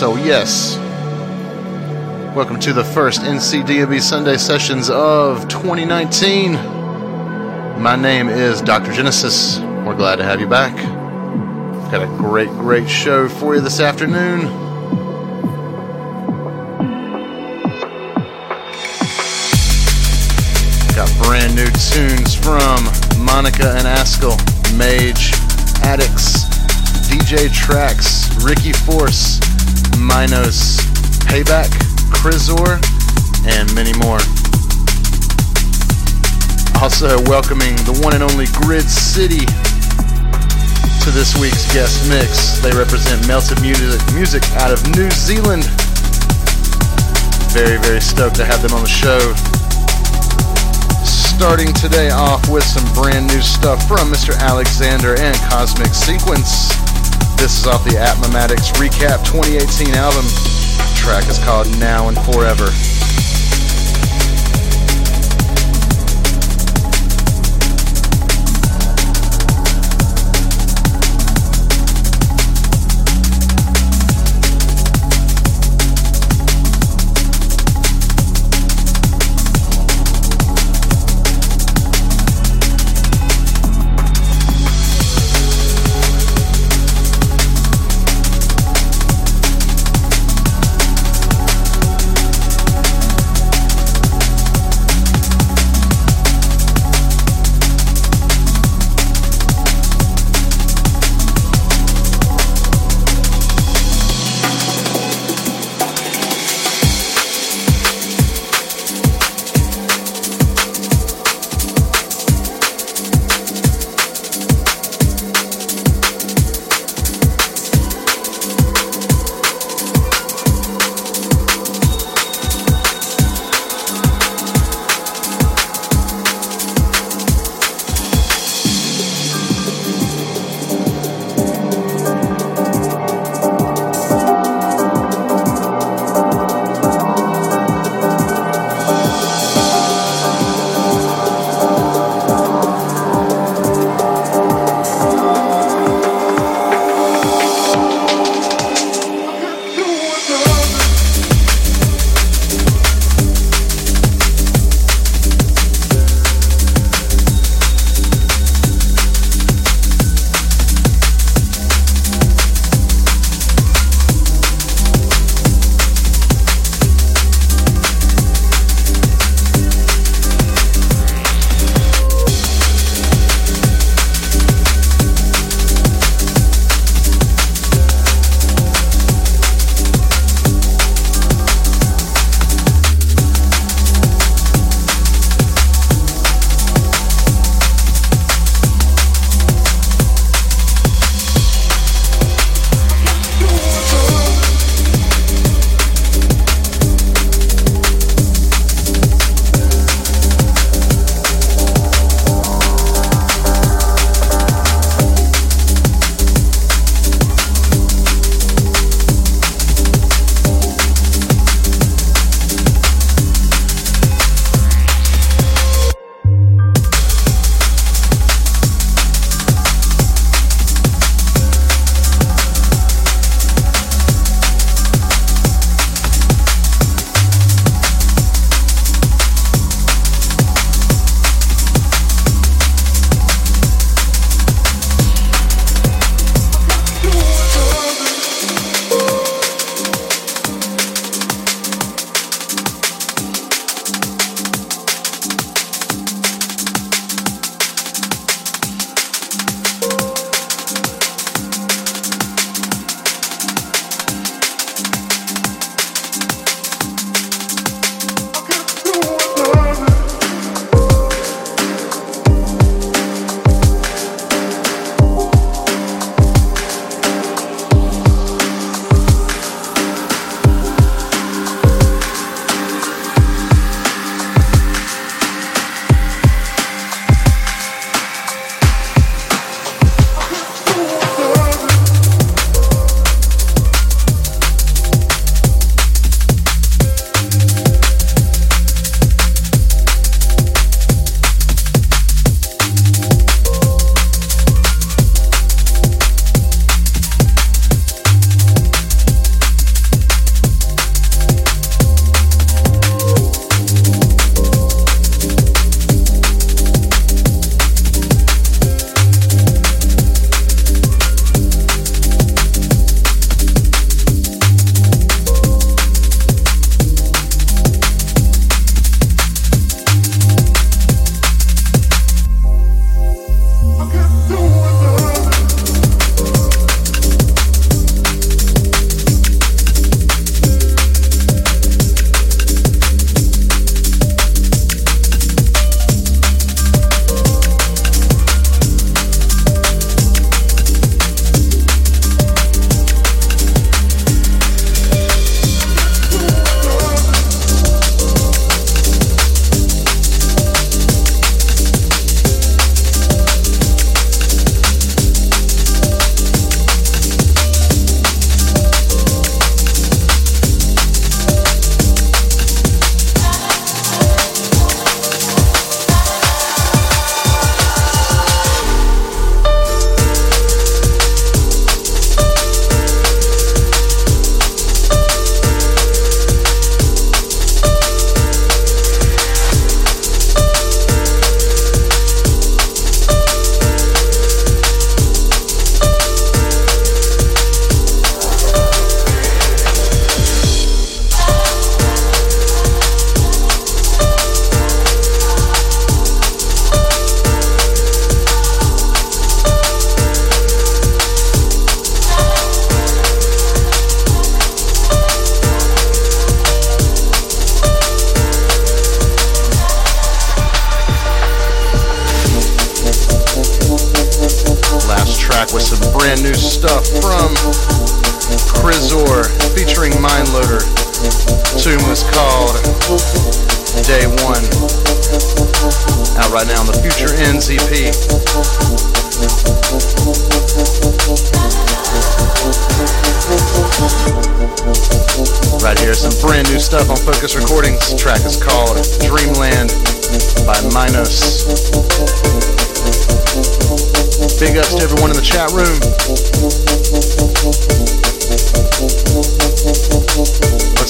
Oh, yes. Welcome to the first NCDNB Sunday sessions of 2019. My name is Dr. Genesis. We're glad to have you back. Got a great, great show for you this afternoon. Got brand new tunes from Monica and Askell, Mage, Addicts, DJ Tracks, Ricky Force, Minos, Payback, Krizor, and many more. Also welcoming the one and only Grid City to this week's guest mix. They represent Melted Music, music out of New Zealand. Very, very stoked to have them on the show. Starting today off with some brand new stuff from Mr. Alexander and Cosmic Sequence. This is off the Atmomatics Recap 2018 album. The track is called Now and Forever.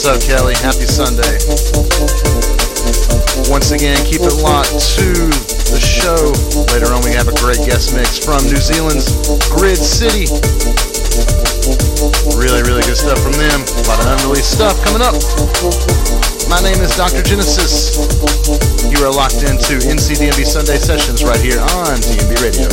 What's up, Kelly? Happy Sunday. Once again, keep it locked to the show. Later on, we have a great guest mix from New Zealand's Grid City. Really, really good stuff from them. A lot of unreleased stuff coming up. My name is Dr. Genesis. You are locked into NCDNB Sunday Sessions right here on DNB Radio.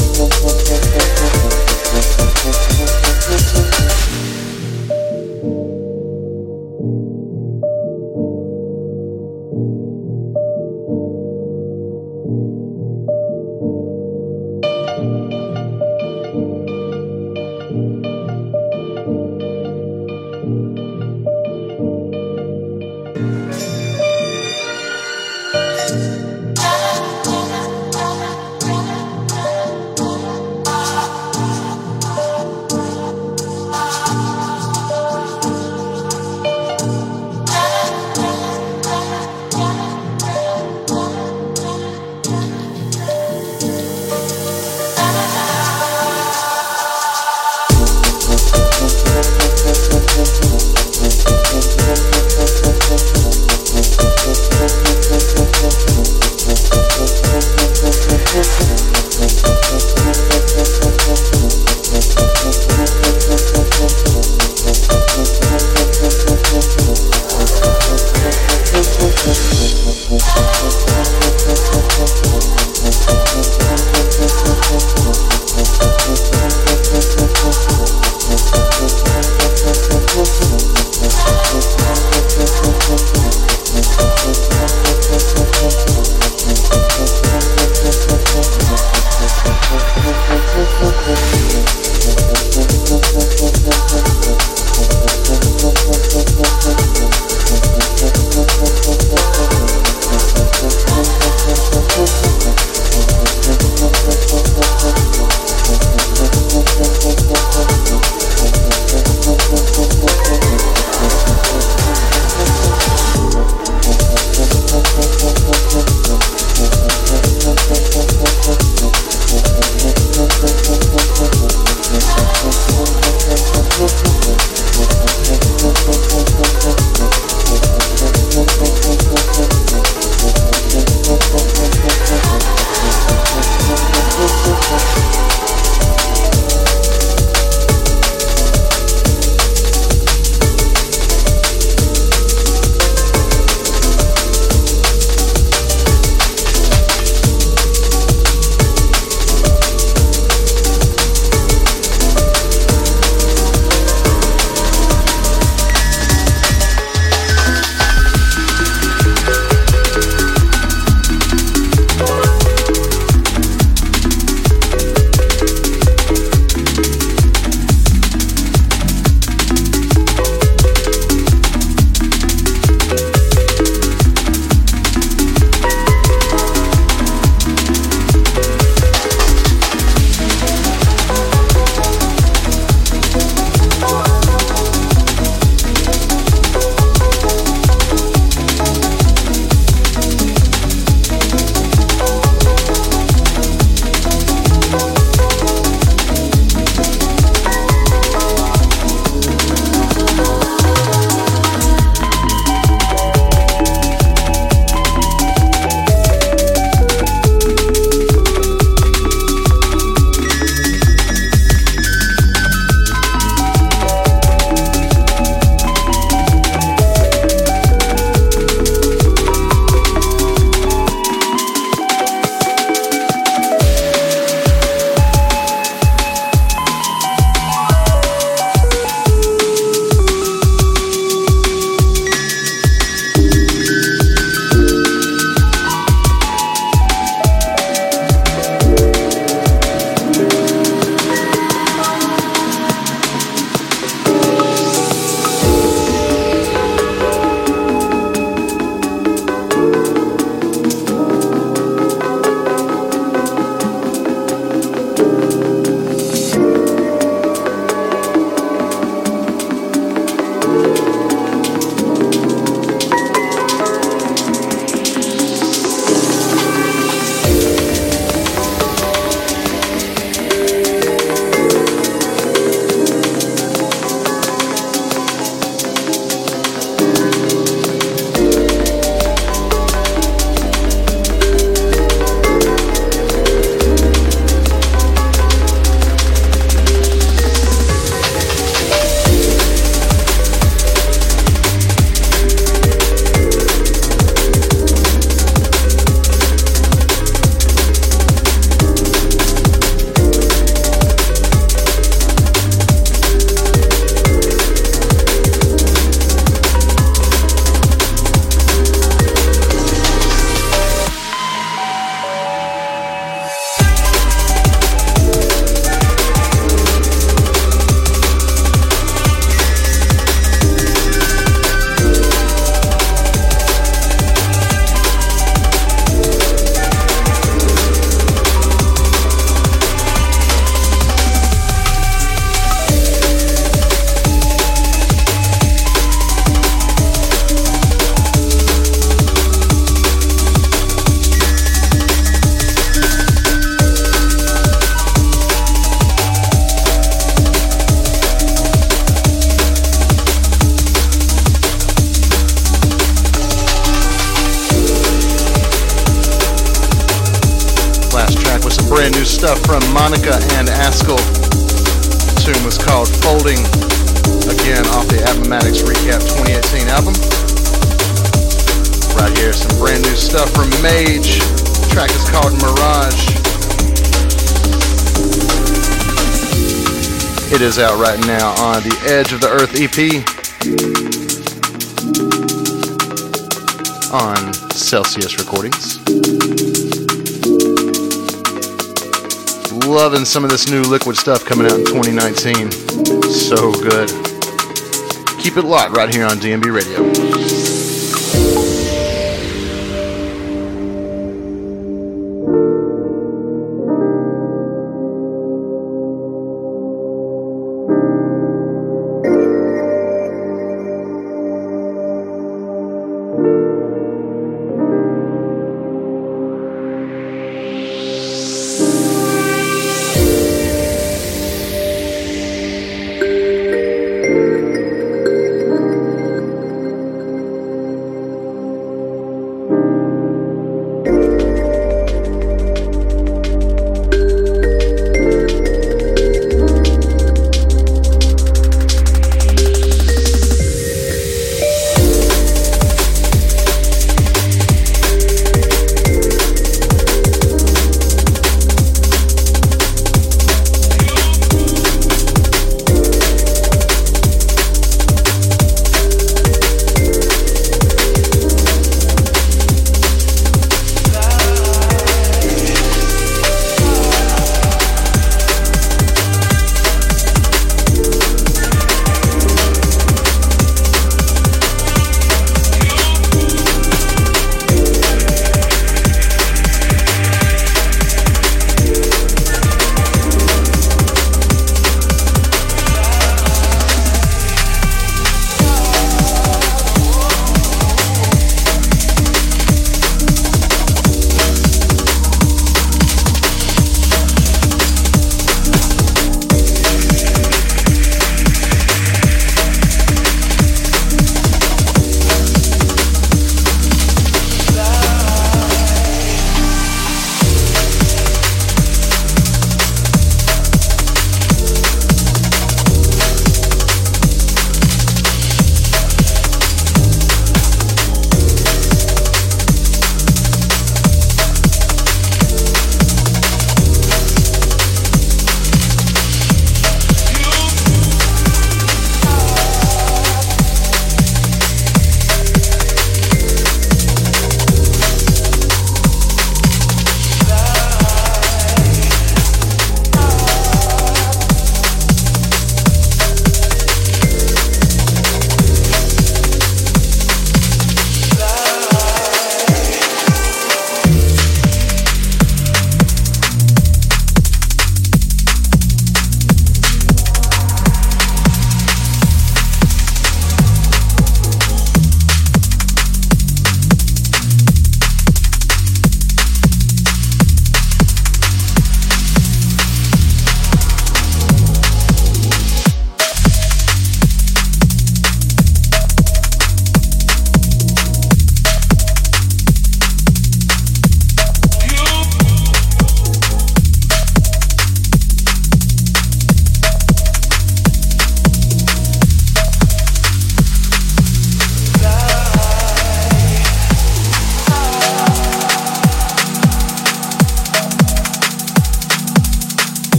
Edge of the Earth EP on Celsius Recordings. Loving some of this new liquid stuff coming out in 2019. So good. Keep it locked right here on DNB Radio.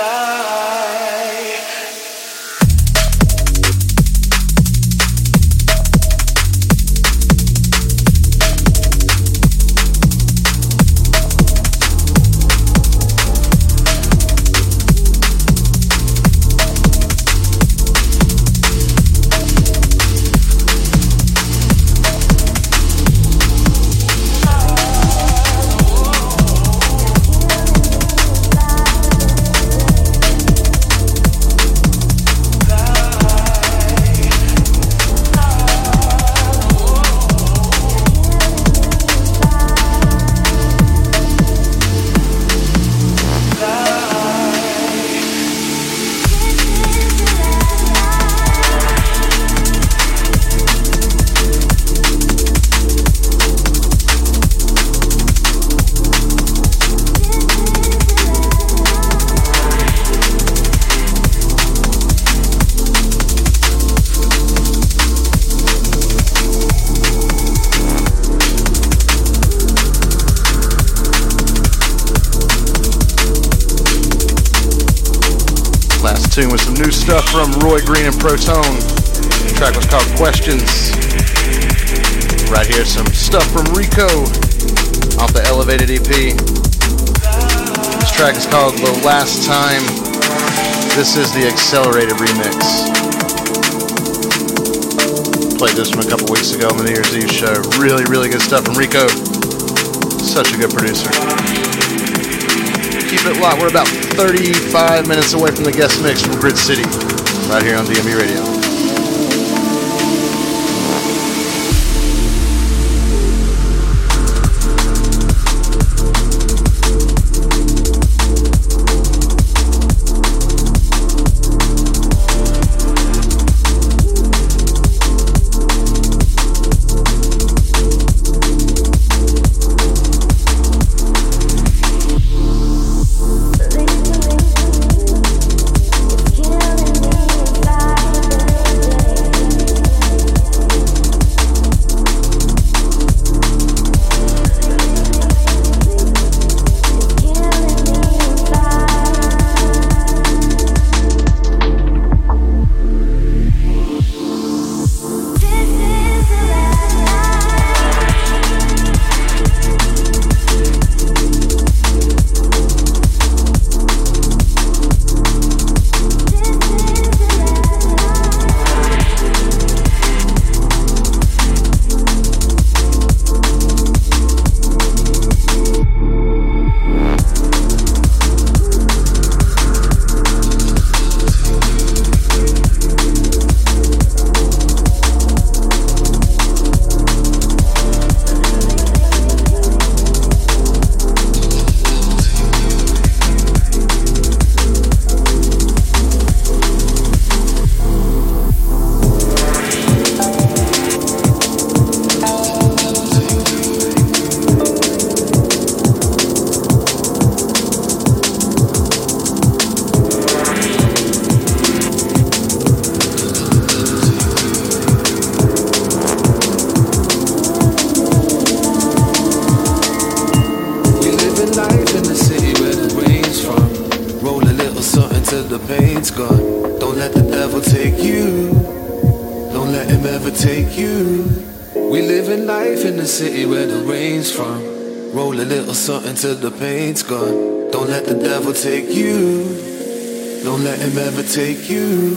love. From Roy Green and Protone. The track was called Questions. Right here, some stuff from Rico off the Elevated EP. This track is called The Last Time. This is the Accelerated remix. Played this from a couple weeks ago on the New Year's Eve show. Really, really good stuff from Rico. Such a good producer. Keep it locked. We're about 35 minutes away from the guest mix from Grid City, right here on DNB Radio. Till the pain's gone. Don't let the devil take you. Don't let him ever take you.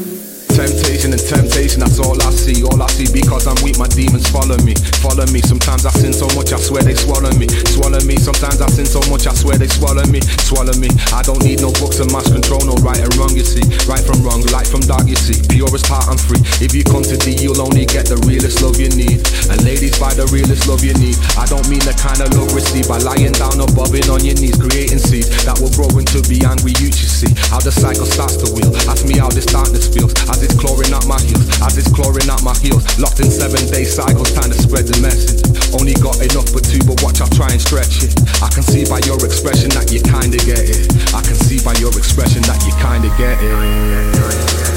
Temptation and temptation, that's all I see. All I because I'm weak, my demons follow me. Follow me. Sometimes I sin so much, I swear they swallow me. Swallow me. Sometimes I sin so much, I swear they swallow me. Swallow me. I don't need no books and mass control, no right and wrong, you see. Right from wrong, light from dark, you see. Purest heart, I'm free. If you come to D, you'll only get the realest love you need. And ladies, buy the realest love you need. I don't mean the kind of love received by lying down or bobbing on your knees, creating seeds that will grow into be angry youth, you see. How the cycle starts to wheel. Ask me how this darkness feels. As it's clawing at my heels, as it's clawing at my heels. Locked in seven day cycles, trying to spread the message. Only got enough for two, but watch I try and stretch it. I can see by your expression that you kinda get it. I can see by your expression that you kinda get it.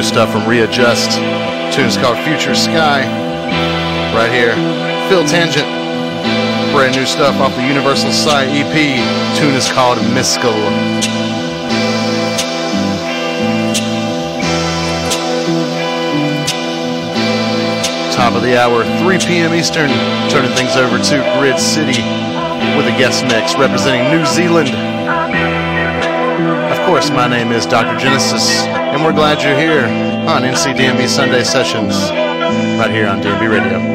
New stuff from Readjust. Tune is called Future Sky. Right here. Phil Tangent. Brand new stuff off the Universal Psy EP. Tune is called Miskel. Top of the hour, 3 p.m. Eastern. Turning things over to Grid City with a guest mix representing New Zealand. Of course, my name is Dr. Genesis, and we're glad you're here on NCDNB Sunday Sessions, right here on DNB Radio.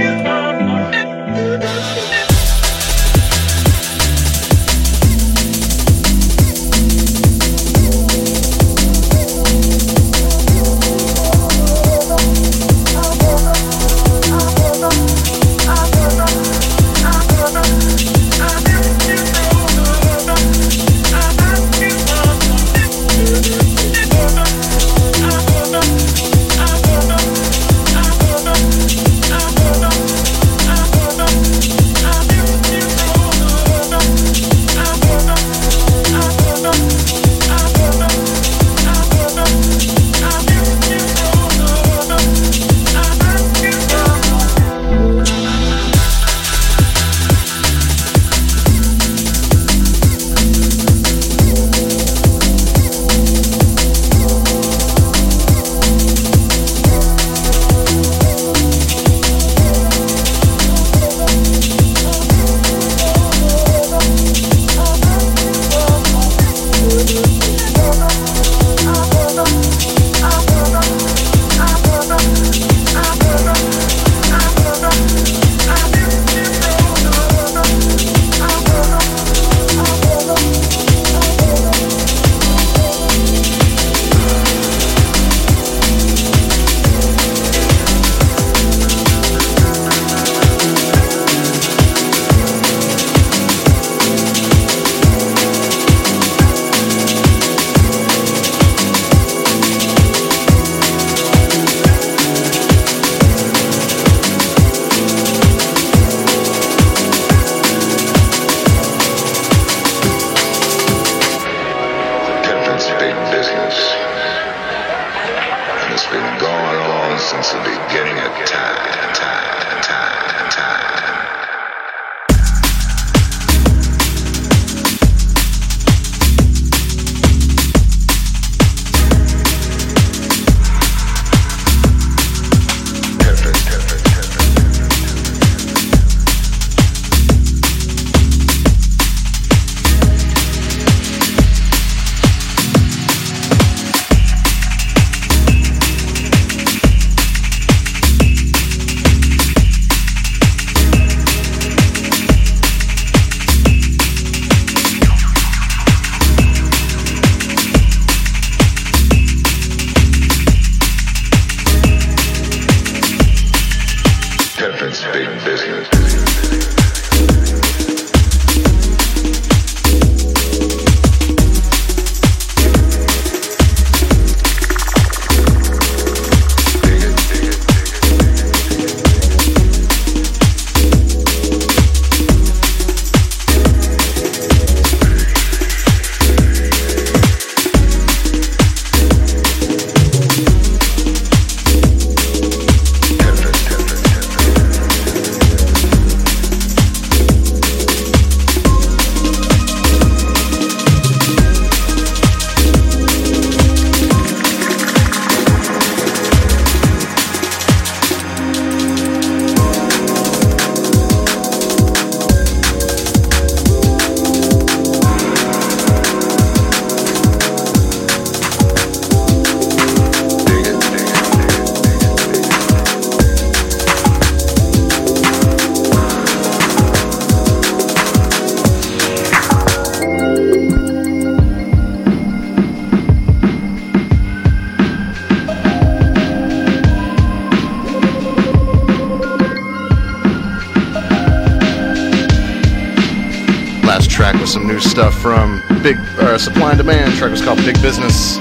Was called Big Business.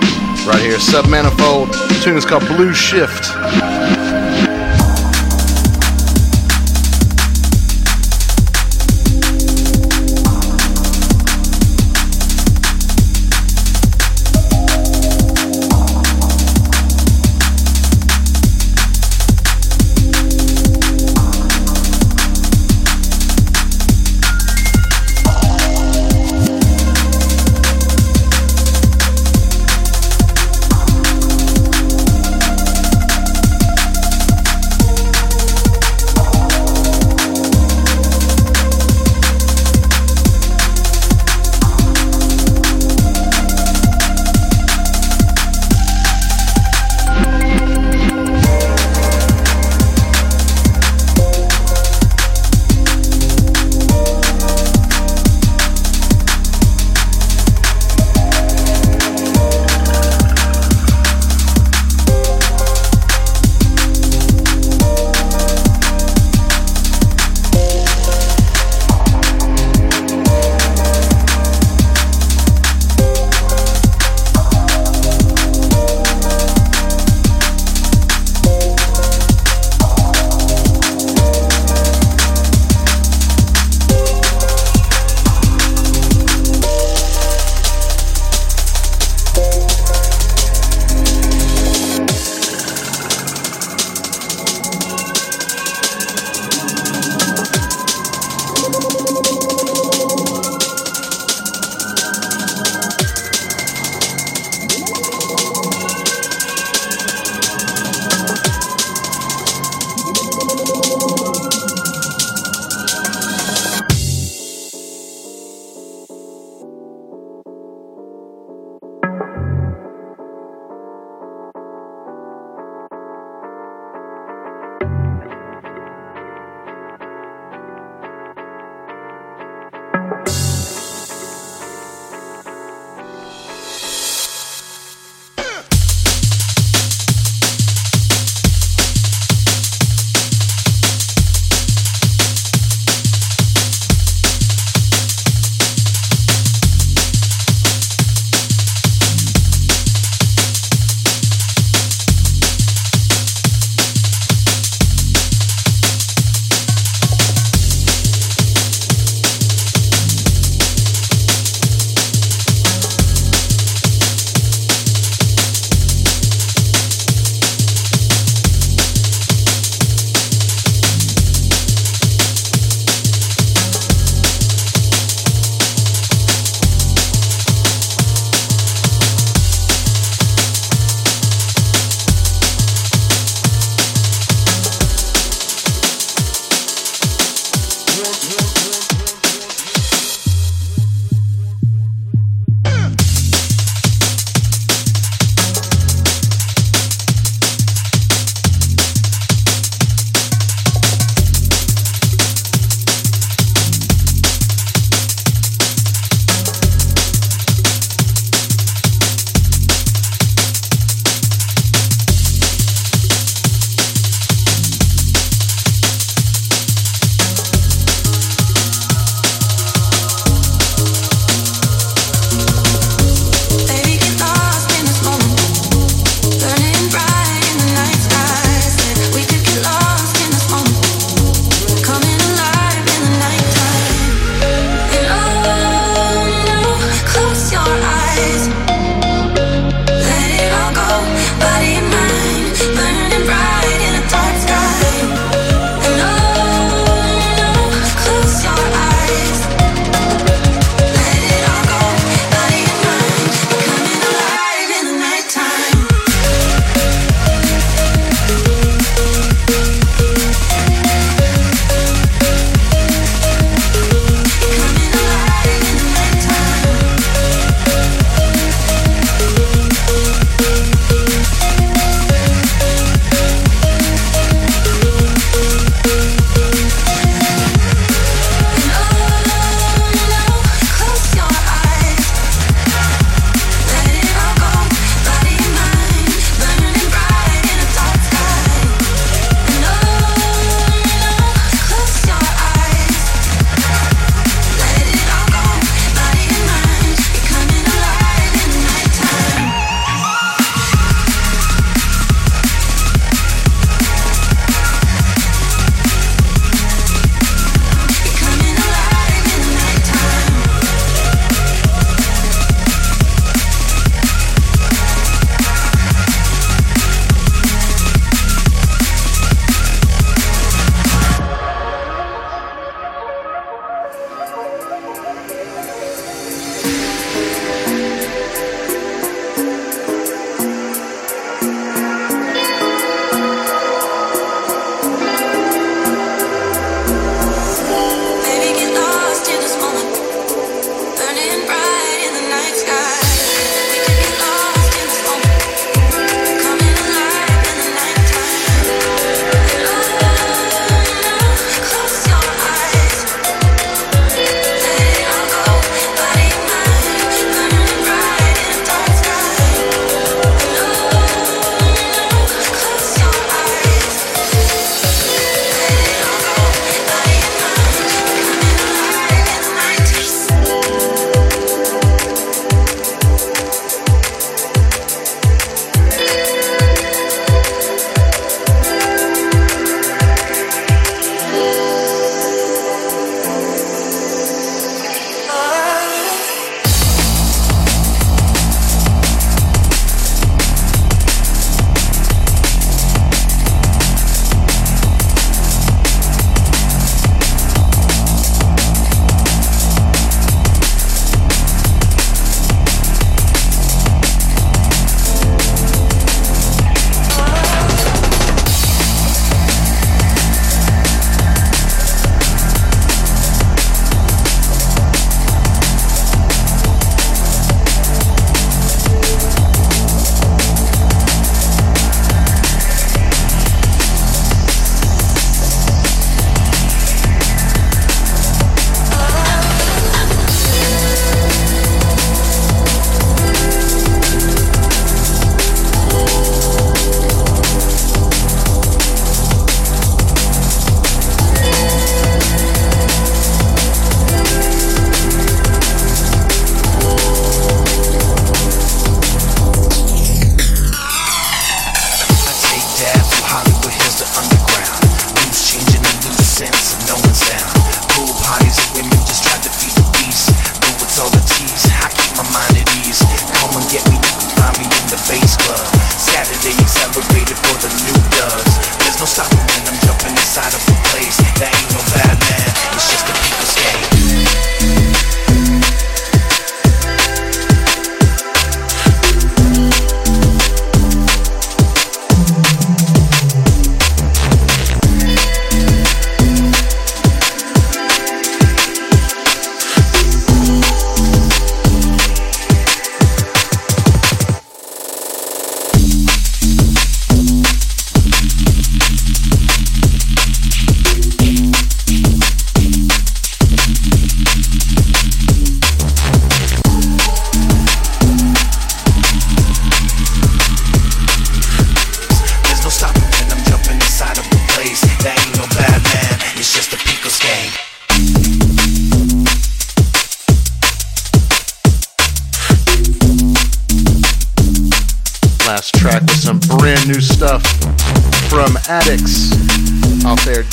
Right here, Submanifold. The tune is called Blue Shift.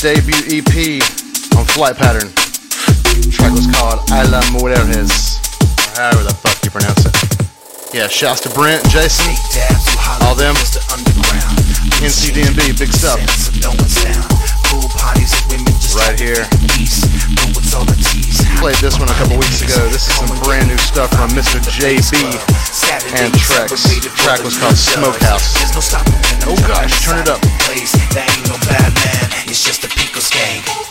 Debut EP on Flight Pattern. The track was called I La or however the fuck you pronounce it. Yeah, shouts to Brent, Jason, all them. NCDNB, big stuff. Right here. Played this one a couple weeks ago. This is some brand new stuff from Mr. JB and Trex. The track was called Smokehouse. Oh gosh, turn it up. It's just a Pico skank.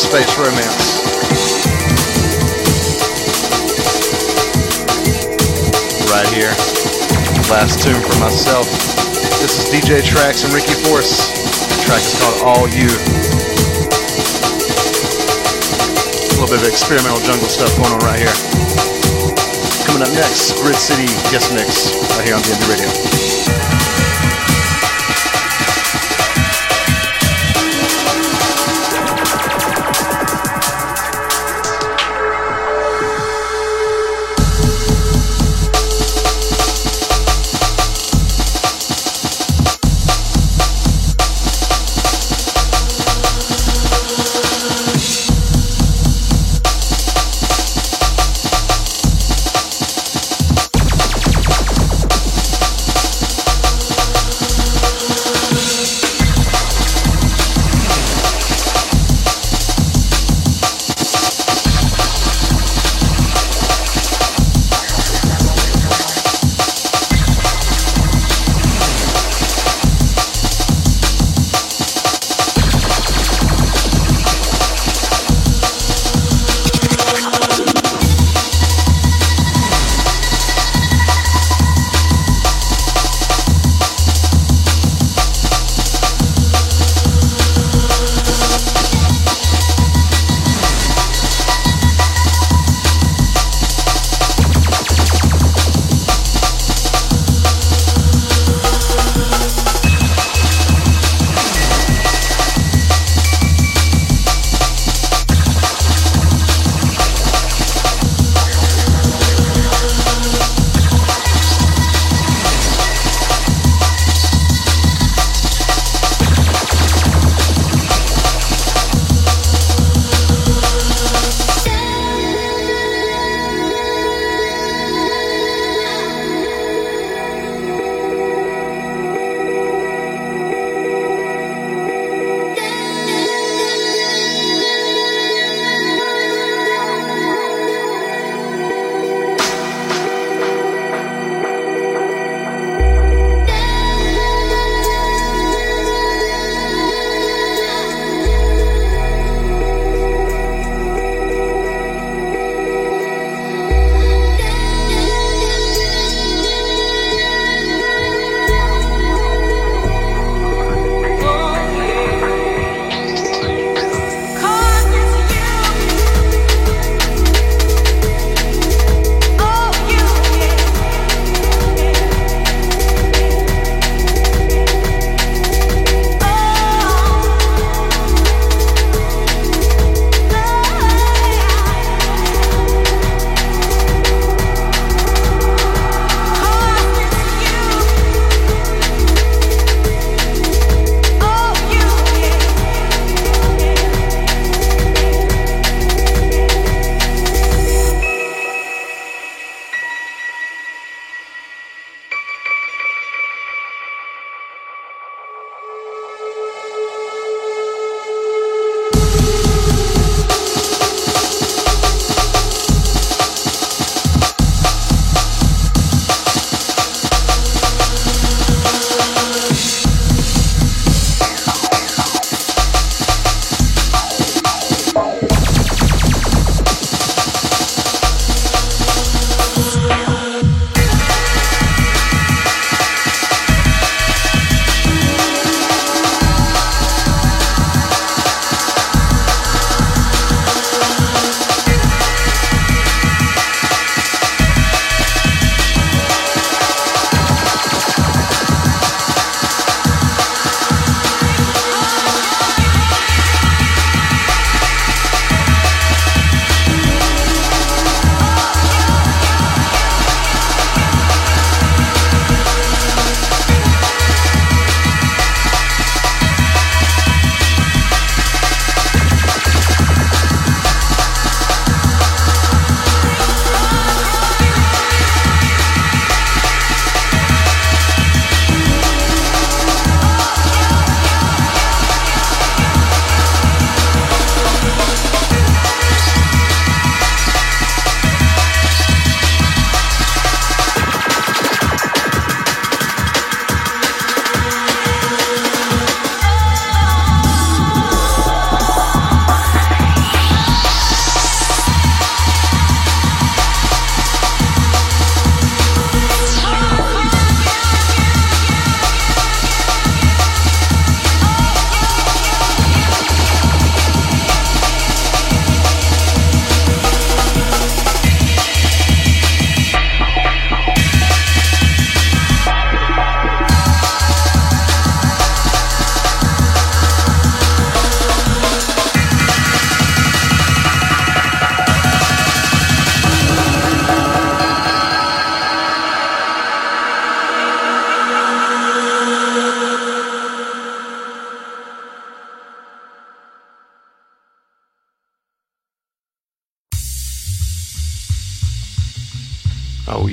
Space Romance. Right here. Last tune for myself. This is DJ Trax and Ricky Force. The track is called All You. A little bit of experimental jungle stuff going on right here. Coming up next, Grid City guest mix right here on DNB Radio.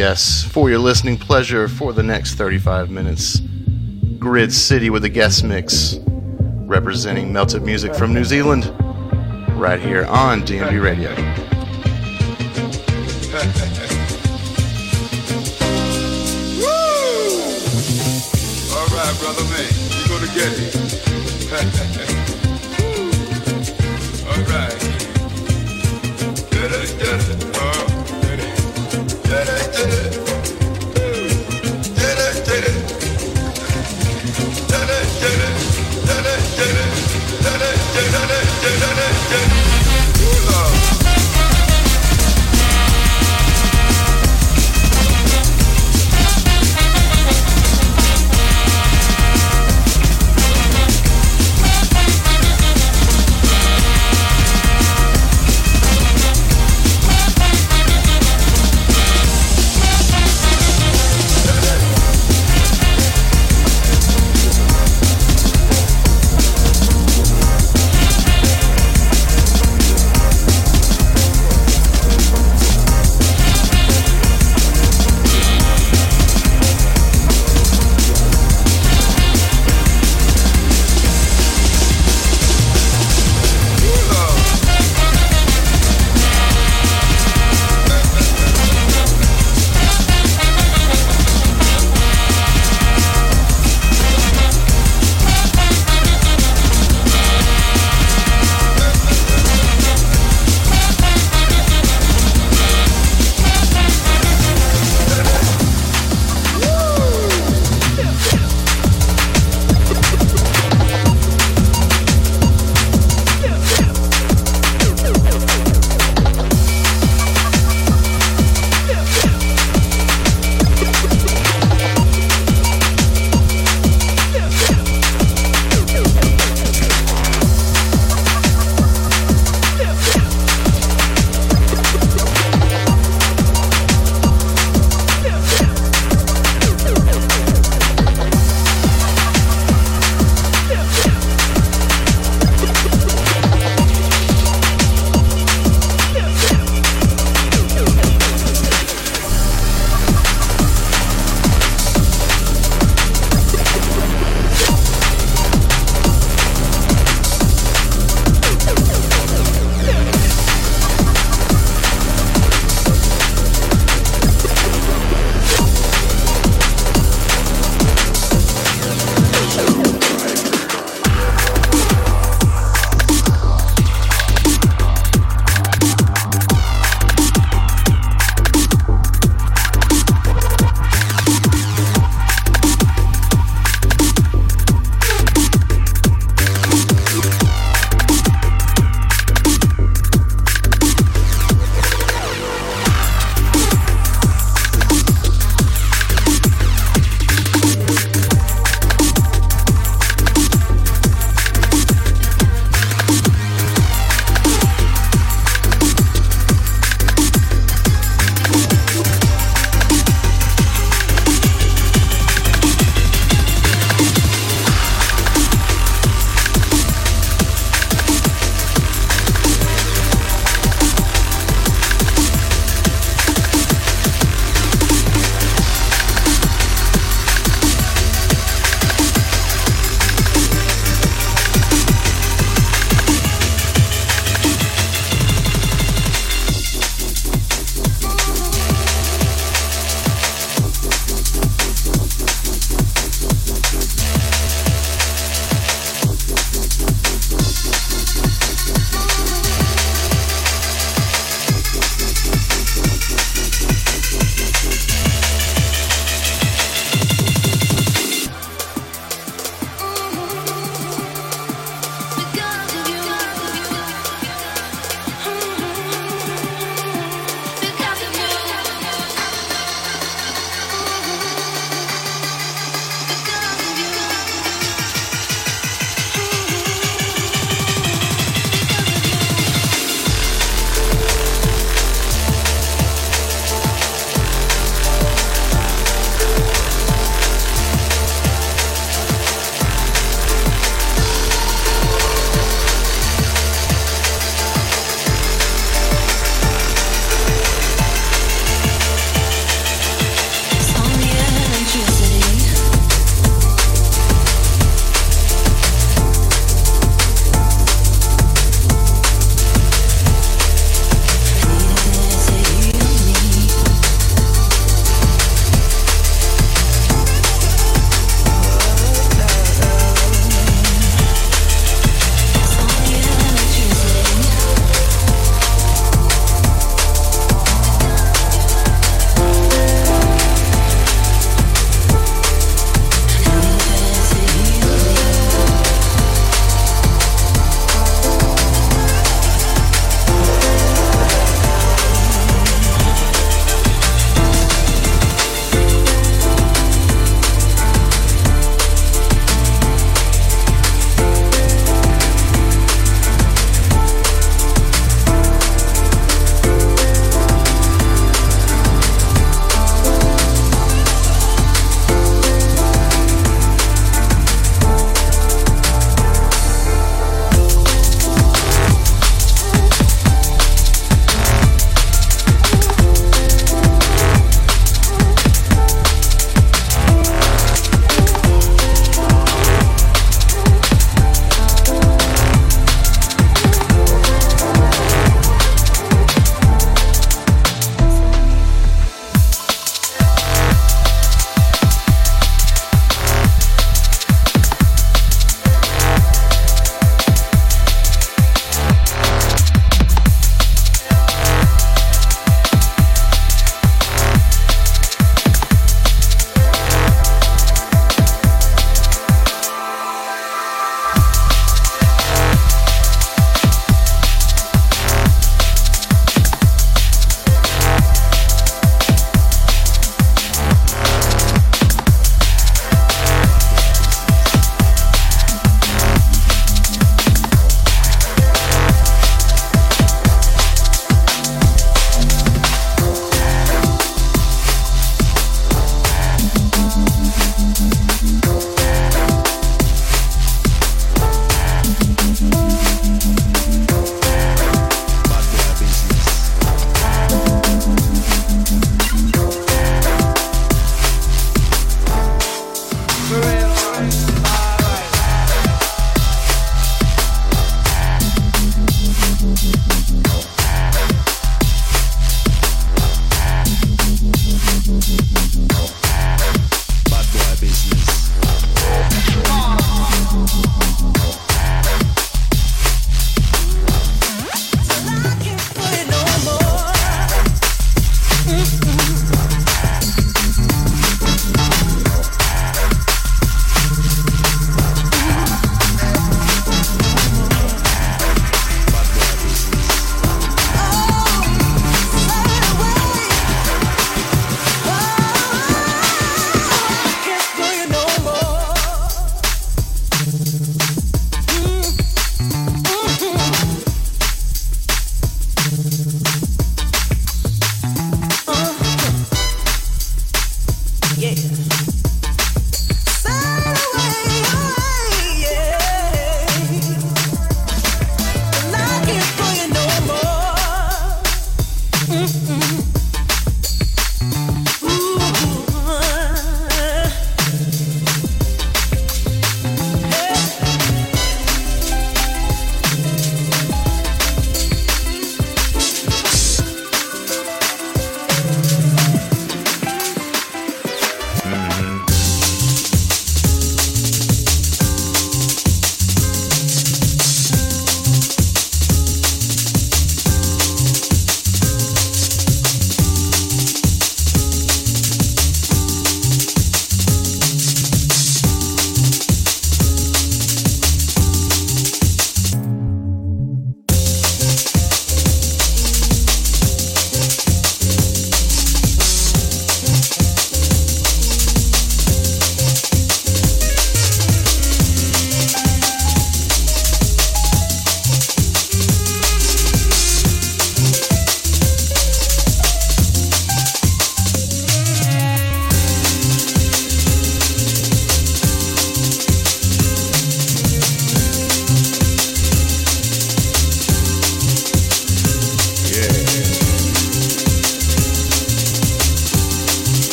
Yes, for your listening pleasure for the next 35 minutes. Grid City with a guest mix representing melted music from New Zealand right here on DNB Radio. All right, brother man, you're gonna get it. All right. Yeah.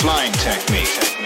flying technique.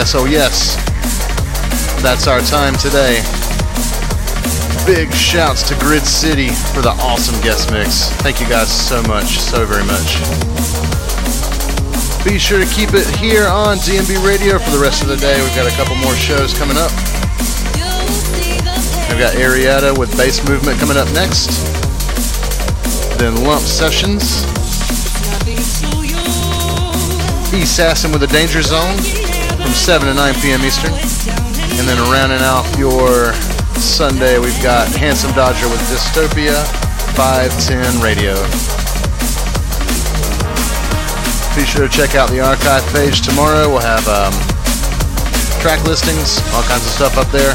Yes, oh, yes. That's our time today. Big shouts to Grid City for the awesome guest mix. Thank you guys so much, so very much. Be sure to keep it here on DNB Radio for the rest of the day. We've got a couple more shows coming up. I've got Arietta with bass movement coming up next. Then Lump Sessions. you. Assassin with the Danger Zone from 7 to 9 p.m. Eastern. And then rounding out your Sunday, we've got Handsome Dodger with Dystopia 510 Radio. Be sure to check out the archive page tomorrow. We'll have um, track listings, all kinds of stuff up there.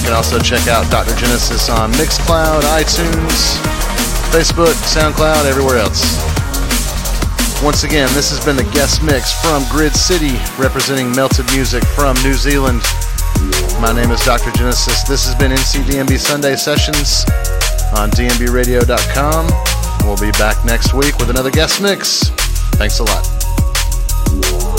You can also check out Dr. Genesis on Mixcloud, iTunes, Facebook, SoundCloud, everywhere else. Once again, this has been the guest mix from Grid City, representing Melted Music from New Zealand. My name is Dr. Genesis. This has been NCDNB Sunday Sessions on dnbradio.com. We'll be back next week with another guest mix. Thanks a lot.